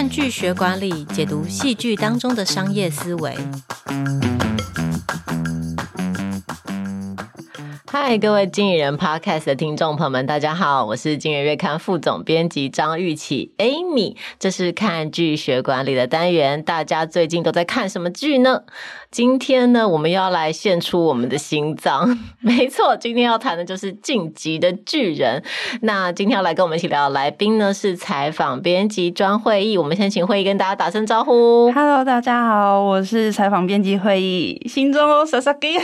看剧学管理，解读戏剧当中的商业思维。嗨，各位经理人 Podcast 的听众朋友们，大家好，我是经理月刊副总编辑张玉琪 Amy，这是看剧学管理的单元，大家最近都在看什么剧呢？今天呢，我们要来献出我们的心脏。没错，今天要谈的就是《晋级的巨人》。那今天要来跟我们一起聊的来宾呢，是采访编辑庄会议。我们先请会议跟大家打声招呼。Hello，大家好，我是采访编辑会议。心中哦，Sasaki。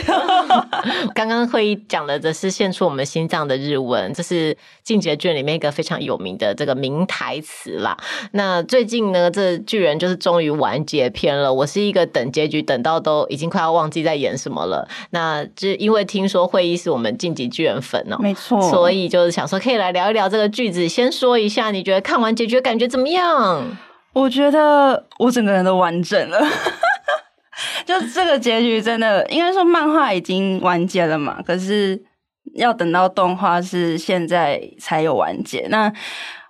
刚刚会议讲的则是献出我们心脏的日文，这是《进击的巨人》里面一个非常有名的这个名台词啦。那最近呢，这巨人就是终于完结篇了。我是一个等结局等到都。已经快要忘记在演什么了。那就因为听说会议是我们晋级巨人粉哦，没错，所以就是想说可以来聊一聊这个句子。先说一下，你觉得看完结局感觉怎么样？我觉得我整个人都完整了。就这个结局真的，应该说漫画已经完结了嘛，可是要等到动画是现在才有完结。那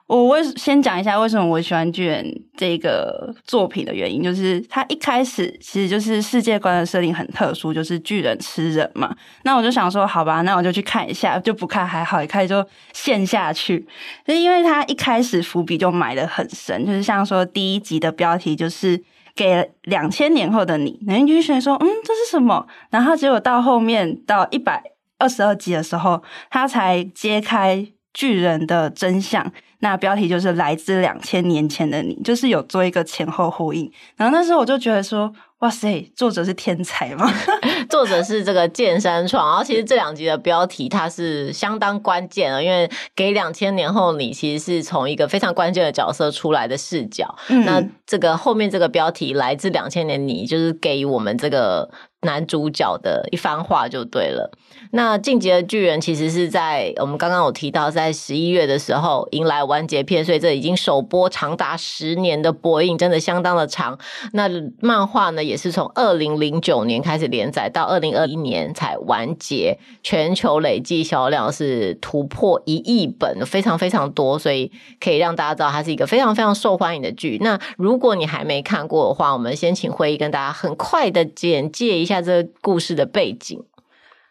我为先讲一下为什么我喜欢巨人这个作品的原因，就是它一开始其实就是世界观的设定很特殊，就是巨人吃人嘛。那我就想说，好吧，那我就去看一下，就不看还好，一看就陷下去。就因为它一开始伏笔就埋的很深，就是像说第一集的标题就是给两千年后的你，那你就觉得说，嗯，这是什么？然后结果到后面到一百二十二集的时候，他才揭开巨人的真相。那标题就是来自两千年前的你，就是有做一个前后呼应。然后那时候我就觉得说，哇塞，作者是天才吗？作者是这个剑山创。然后其实这两集的标题它是相当关键的，因为给两千年后你其实是从一个非常关键的角色出来的视角。嗯、那这个后面这个标题来自两千年你，就是给我们这个。男主角的一番话就对了。那《进击的巨人》其实是在我们刚刚有提到，在十一月的时候迎来完结篇，所以这已经首播长达十年的播映，真的相当的长。那漫画呢，也是从二零零九年开始连载，到二零二一年才完结，全球累计销量是突破一亿本，非常非常多，所以可以让大家知道它是一个非常非常受欢迎的剧。那如果你还没看过的话，我们先请惠议跟大家很快的简介一下。这故事的背景，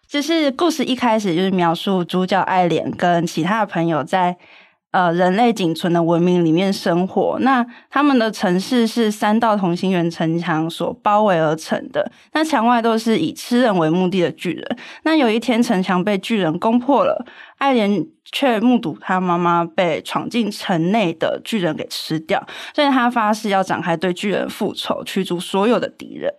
就是故事一开始就是描述主角艾莲跟其他的朋友在呃人类仅存的文明里面生活。那他们的城市是三道同心圆城墙所包围而成的，那墙外都是以吃人为目的的巨人。那有一天城墙被巨人攻破了，艾莲却目睹他妈妈被闯进城内的巨人给吃掉，所以他发誓要展开对巨人复仇，驱逐所有的敌人。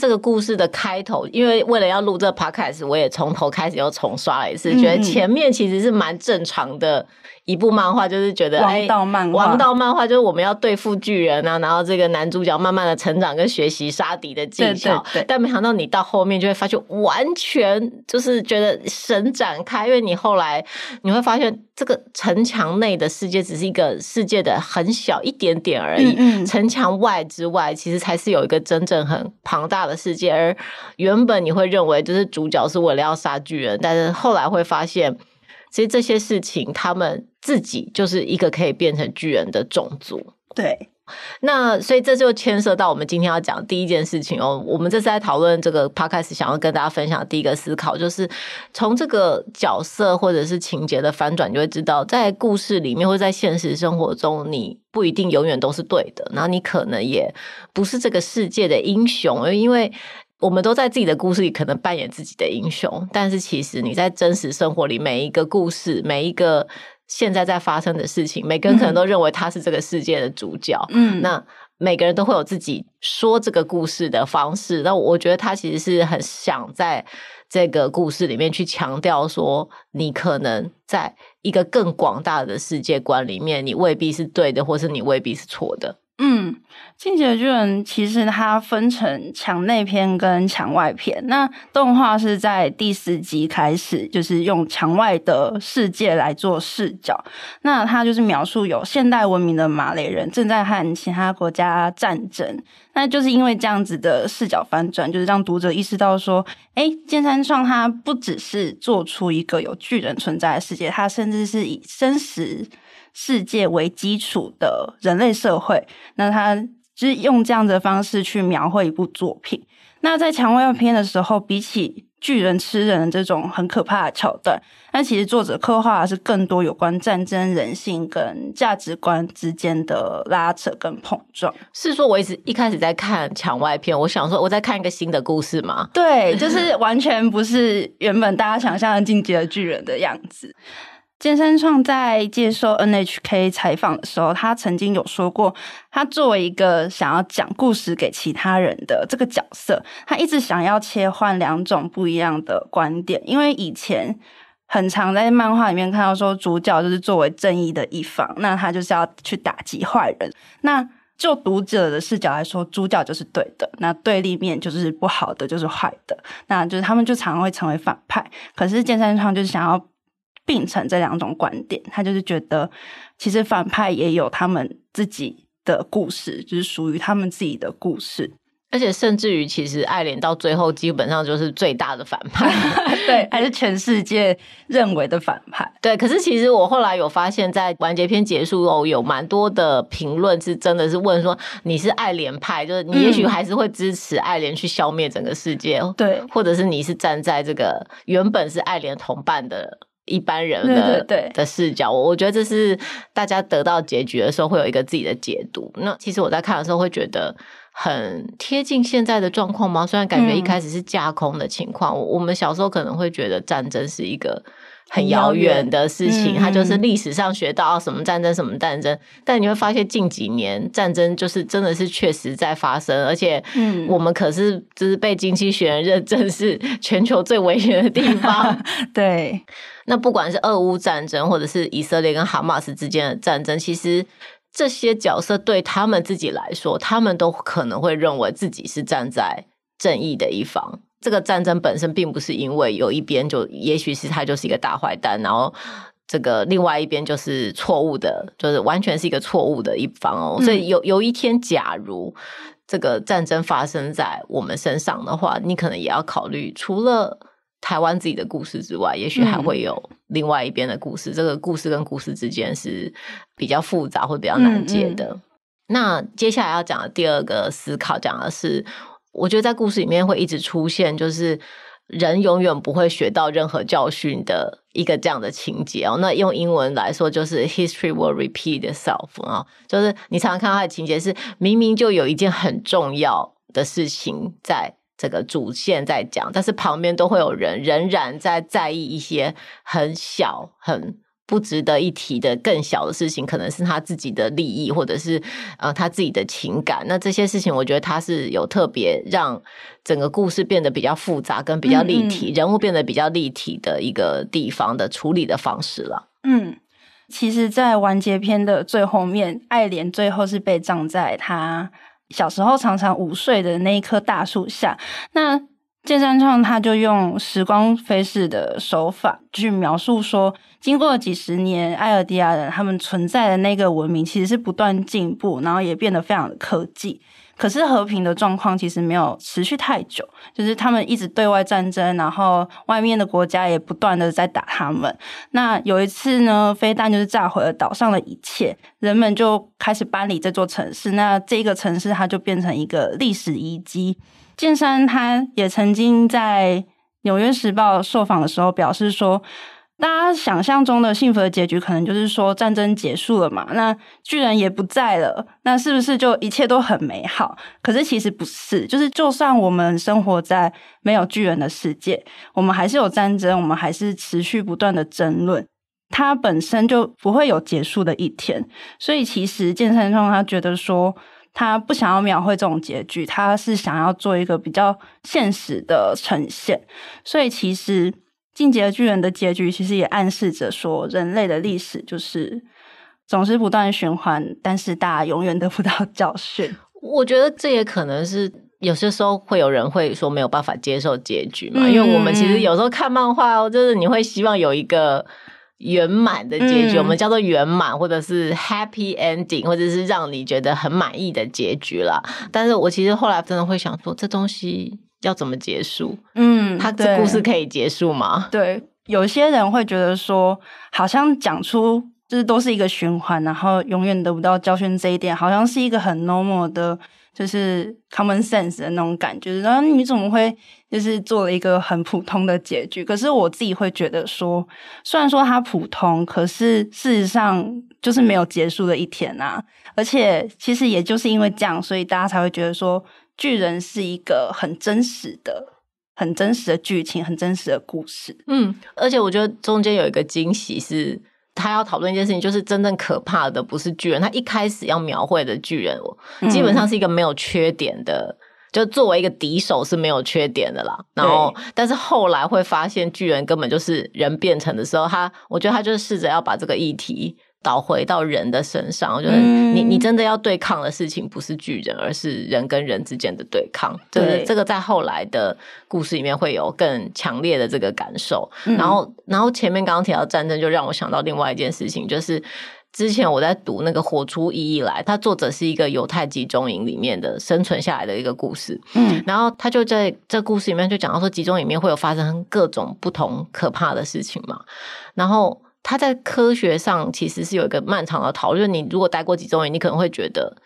这个故事的开头，因为为了要录这个 podcast，我也从头开始又重刷了一次，嗯、觉得前面其实是蛮正常的。一部漫画就是觉得王道漫画，王道漫画就是我们要对付巨人啊，然后这个男主角慢慢的成长跟学习杀敌的技巧。对对对，但没想到你到后面就会发现，完全就是觉得神展开，因为你后来你会发现，这个城墙内的世界只是一个世界的很小一点点而已，嗯嗯，城墙外之外，其实才是有一个真正很庞大的世界。而原本你会认为，就是主角是为了要杀巨人，但是后来会发现。其实这些事情，他们自己就是一个可以变成巨人的种族。对，那所以这就牵涉到我们今天要讲第一件事情哦。我们这次在讨论这个 podcast，想要跟大家分享第一个思考，就是从这个角色或者是情节的反转，就会知道，在故事里面或在现实生活中，你不一定永远都是对的，然后你可能也不是这个世界的英雄，因为。我们都在自己的故事里可能扮演自己的英雄，但是其实你在真实生活里，每一个故事，每一个现在在发生的事情，每个人可能都认为他是这个世界的主角。嗯，那每个人都会有自己说这个故事的方式。那我觉得他其实是很想在这个故事里面去强调说，你可能在一个更广大的世界观里面，你未必是对的，或是你未必是错的。嗯，进击的巨人其实它分成墙内篇跟墙外篇。那动画是在第四集开始，就是用墙外的世界来做视角。那它就是描述有现代文明的马雷人正在和其他国家战争。那就是因为这样子的视角翻转，就是让读者意识到说，哎，谏山创他不只是做出一个有巨人存在的世界，他甚至是以真实世界为基础的人类社会。那他。就是用这样的方式去描绘一部作品。那在墙外篇的时候，比起巨人吃人的这种很可怕的桥段，那其实作者刻画的是更多有关战争、人性跟价值观之间的拉扯跟碰撞。是说，我一直一开始在看墙外片，我想说我在看一个新的故事吗？对，就是完全不是原本大家想象的进击的巨人的样子。谏山创在接受 NHK 采访的时候，他曾经有说过，他作为一个想要讲故事给其他人的这个角色，他一直想要切换两种不一样的观点，因为以前很常在漫画里面看到说，主角就是作为正义的一方，那他就是要去打击坏人。那就读者的视角来说，主角就是对的，那对立面就是不好的，就是坏的，那就是他们就常常会成为反派。可是谏山创就是想要。并成这两种观点，他就是觉得，其实反派也有他们自己的故事，就是属于他们自己的故事。而且甚至于，其实爱莲到最后基本上就是最大的反派，对，还是全世界认为的反派。对，可是其实我后来有发现，在完结篇结束后，有蛮多的评论是真的是问说，你是爱莲派，就是你也许还是会支持爱莲去消灭整个世界，对、嗯，或者是你是站在这个原本是爱莲同伴的。一般人的对的视角，我我觉得这是大家得到结局的时候会有一个自己的解读。那其实我在看的时候会觉得很贴近现在的状况吗？虽然感觉一开始是架空的情况，我、嗯、我们小时候可能会觉得战争是一个。很遥远的事情，它就是历史上学到什么战争什么战争，但你会发现近几年战争就是真的是确实在发生，而且我们可是就是被经济学人认证是全球最危险的地方。对，那不管是俄乌战争，或者是以色列跟哈马斯之间的战争，其实这些角色对他们自己来说，他们都可能会认为自己是站在正义的一方。这个战争本身并不是因为有一边就，也许是他就是一个大坏蛋，然后这个另外一边就是错误的，就是完全是一个错误的一方哦。嗯、所以有有一天，假如这个战争发生在我们身上的话，你可能也要考虑，除了台湾自己的故事之外，也许还会有另外一边的故事。嗯、这个故事跟故事之间是比较复杂或比较难解的。那接下来要讲的第二个思考，讲的是。我觉得在故事里面会一直出现，就是人永远不会学到任何教训的一个这样的情节哦。那用英文来说就是 “history will repeat itself” 啊，就是你常常看到它的情节是明明就有一件很重要的事情在这个主线在讲，但是旁边都会有人仍然在在意一些很小很。不值得一提的更小的事情，可能是他自己的利益，或者是呃他自己的情感。那这些事情，我觉得他是有特别让整个故事变得比较复杂，跟比较立体，嗯嗯，人物变得比较立体的一个地方的处理的方式了。嗯，其实，在完结篇的最后面，爱莲最后是被葬在他小时候常常午睡的那一棵大树下。那剑山创他就用时光飞逝的手法去描述说，经过几十年，艾尔迪亚人他们存在的那个文明其实是不断进步，然后也变得非常的科技。可是和平的状况其实没有持续太久，就是他们一直对外战争，然后外面的国家也不断的在打他们。那有一次呢，飞弹就是炸毁了岛上的一切，人们就开始搬离这座城市。那这个城市它就变成一个历史遗迹。剑山他也曾经在《纽约时报》受访的时候表示说，大家想象中的幸福的结局，可能就是说战争结束了嘛，那巨人也不在了，那是不是就一切都很美好？可是其实不是，就是就算我们生活在没有巨人的世界，我们还是有战争，我们还是持续不断的争论，它本身就不会有结束的一天。所以其实谏山创他觉得说。他不想要描绘这种结局，他是想要做一个比较现实的呈现。所以，其实《进击的巨人》的结局其实也暗示着说，人类的历史就是总是不断循环，但是大家永远得不到教训。我觉得这也可能是有些时候会有人会说没有办法接受结局嘛，嗯、因为我们其实有时候看漫画哦，就是你会希望有一个圆满的结局，嗯、我们叫做圆满，或者是 happy ending，或者是让你觉得很满意的结局啦。但是我其实后来真的会想说，这东西要怎么结束？嗯，他这故事可以结束吗？对，有些人会觉得说，好像讲出。就是都是一个循环，然后永远得不到教训这一点，好像是一个很 normal 的，就是 common sense 的那种感觉。然后你怎么会就是做了一个很普通的结局？可是我自己会觉得说，虽然说它普通，可是事实上就是没有结束的一天啊。而且其实也就是因为这样，所以大家才会觉得说，巨人是一个很真实的、很真实的剧情，很真实的故事。嗯，而且我觉得中间有一个惊喜是。他要讨论一件事情，就是真正可怕的不是巨人。他一开始要描绘的巨人，基本上是一个没有缺点的，嗯、就作为一个敌手是没有缺点的啦。然后，但是后来会发现巨人根本就是人变成的时候，他我觉得他就是试着要把这个议题。倒回到人的身上，我觉得你你真的要对抗的事情不是巨人，而是人跟人之间的对抗。对，这个在后来的故事里面会有更强烈的这个感受。然后，然后前面刚刚提到战争，就让我想到另外一件事情，就是之前我在读那个《活出意义来》，它作者是一个犹太集中营里面的生存下来的一个故事。嗯，然后他就在这故事里面就讲到说，集中营里面会有发生各种不同可怕的事情嘛，然后。他在科学上其实是有一个漫长的讨论。你如果待过集中营，你可能会觉得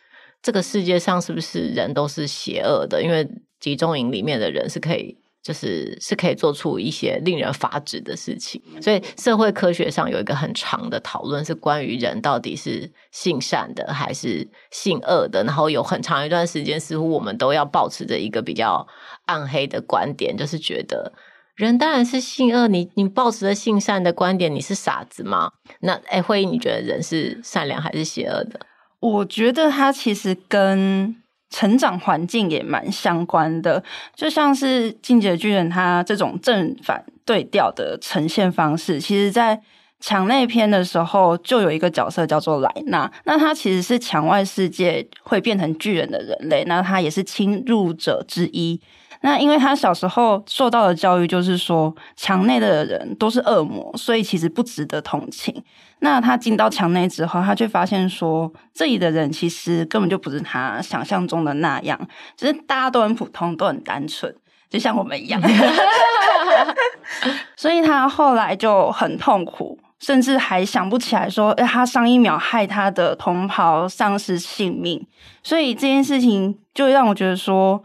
这个世界上是不是人都是邪恶的？因为集中营里面的人是可以，就是是可以做出一些令人发指的事情。所以社会科学上有一个很长的讨论，是关于人到底是性善的还是性恶的。然后有很长一段时间，似乎我们都要保持着一个比较暗黑的观点，就是觉得。人当然是性恶，你你抱持着性善的观点，你是傻子吗？那哎，慧仪，你觉得人是善良还是邪恶的？我觉得它其实跟成长环境也蛮相关的，就像是《进击的巨人》他这种正反对调的呈现方式，其实在墙内篇的时候就有一个角色叫做莱纳，那他其实是墙外世界会变成巨人的人类，那他也是侵入者之一。那因为他小时候受到的教育就是说，墙内的人都是恶魔，所以其实不值得同情。那他进到墙内之后，他却发现说，这里的人其实根本就不是他想象中的那样，只是大家都很普通，都很单纯，就像我们一样。所以他后来就很痛苦，甚至还想不起来说，哎，他上一秒害他的同袍丧失性命。所以这件事情就让我觉得说。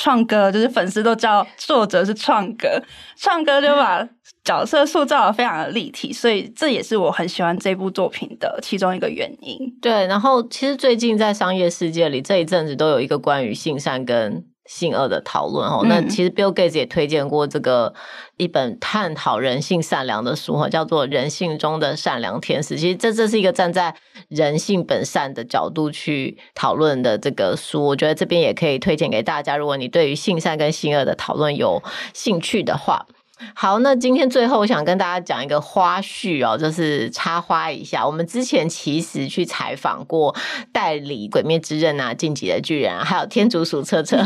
创哥就是粉丝都叫作者是创哥，创哥就把 角色塑造的非常的立体，所以这也是我很喜欢这部作品的其中一个原因。对，然后其实最近在商业世界里，这一阵子都有一个关于性善跟性恶的讨论哦，那其实 Bill Gates 也推荐过这个一本探讨人性善良的书哈，叫做《人性中的善良天使》。其实这这是一个站在人性本善的角度去讨论的这个书，我觉得这边也可以推荐给大家。如果你对于性善跟性恶的讨论有兴趣的话。好，那今天最后我想跟大家讲一个花絮哦，就是插花一下。我们之前其实去采访过代理《鬼灭之刃》啊、《进击的巨人》啊，还有《天竺鼠车车》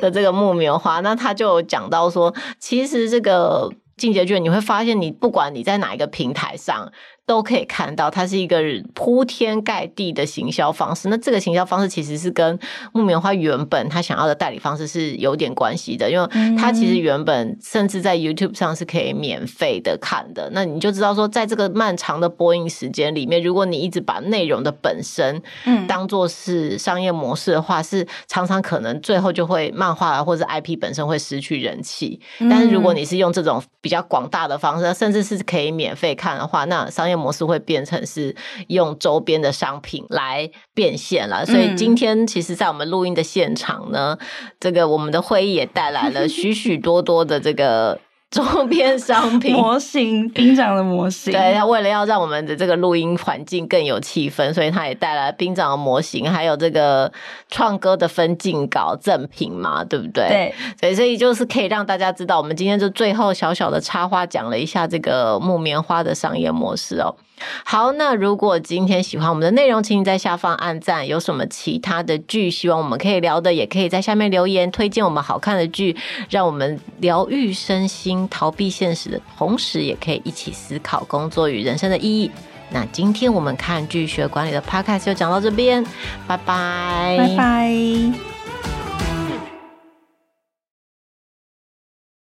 的这个木棉花，那他就讲到说，其实这个《进击的巨人》，你会发现，你不管你在哪一个平台上。都可以看到，它是一个铺天盖地的行销方式。那这个行销方式其实是跟木棉花原本他想要的代理方式是有点关系的，因为它其实原本甚至在 YouTube 上是可以免费的看的。那你就知道说，在这个漫长的播映时间里面，如果你一直把内容的本身当做是商业模式的话，是常常可能最后就会漫画或者 IP 本身会失去人气。但是如果你是用这种比较广大的方式，甚至是可以免费看的话，那商业模式会变成是用周边的商品来变现了，所以今天其实，在我们录音的现场呢，嗯、这个我们的会议也带来了许许多多的这个 周边商品模型，兵长的模型。对，他为了要让我们的这个录音环境更有气氛，所以他也带来了兵长的模型，还有这个创歌的分镜稿赠品嘛，对不对？对，所以所以就是可以让大家知道，我们今天就最后小小的插花讲了一下这个木棉花的商业模式哦。好，那如果今天喜欢我们的内容，请你在下方按赞。有什么其他的剧希望我们可以聊的，也可以在下面留言推荐我们好看的剧，让我们疗愈身心、逃避现实的同时，也可以一起思考工作与人生的意义。那今天我们看剧学管理的 Podcast 就讲到这边，拜拜，拜拜。